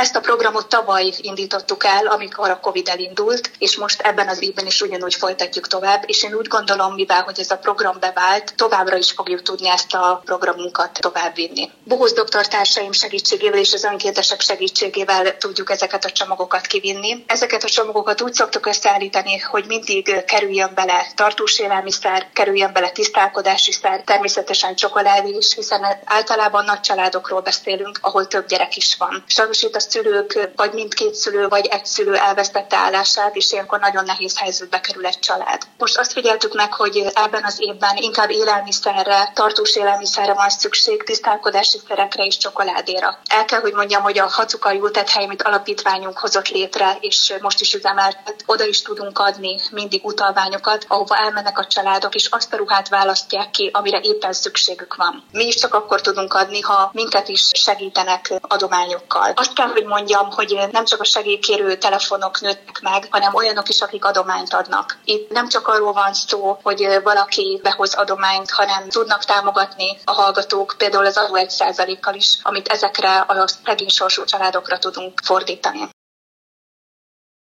Ezt a programot tavaly indítottuk el, amikor a COVID elindult, és most ebben az évben is ugyanúgy folytatjuk tovább, és én úgy gondolom, mivel hogy ez a program bevált, továbbra is fogjuk tudni ezt a programunkat továbbvinni. Bohusz doktortársaim segítségével és az önkéntesek segítségével tudjuk ezeket a csomagokat kivinni. Ezeket a csomagokat úgy szoktuk összeállítani, hogy mindig kerüljön bele tartós élelmiszer, kerüljön bele tisztálkodási szer, természetesen csokoládé is, hiszen általában nagy családokról beszélünk, ahol több gyerek is van. Sajnos itt a szülők, vagy mindkét szülő, vagy egy szülő elvesztette állását, és ilyenkor nagyon nehéz helyzetbe kerül egy család. Most azt figyeltük meg, hogy ebben az évben inkább élelmiszerre, tartós élelmiszerre van szükség, tisztálkodási szerekre és csokoládéra. El kell, hogy mondjam, hogy a Hacuka Júltethely, mint alapítványunk hozott létre, és most is üzemeltet, oda is tudunk adni mindig utalványokat, ahova elmennek a családok, és azt a ruhát választják ki, amire éppen szükségük van. Mi is csak akkor tudunk adni, ha minket is segítenek adományokkal. Azt kell, hogy mondjam, hogy nem csak a segélykérő telefonok nőttek meg, hanem olyanok is, akik adományt adnak. Itt nem csak arról van szó, hogy valaki behoz adományt, hanem tudnak támogatni a hallgatók például az adó egy százalékkal is, amit ezekre a szegény sorsú családokra tudunk fordítani.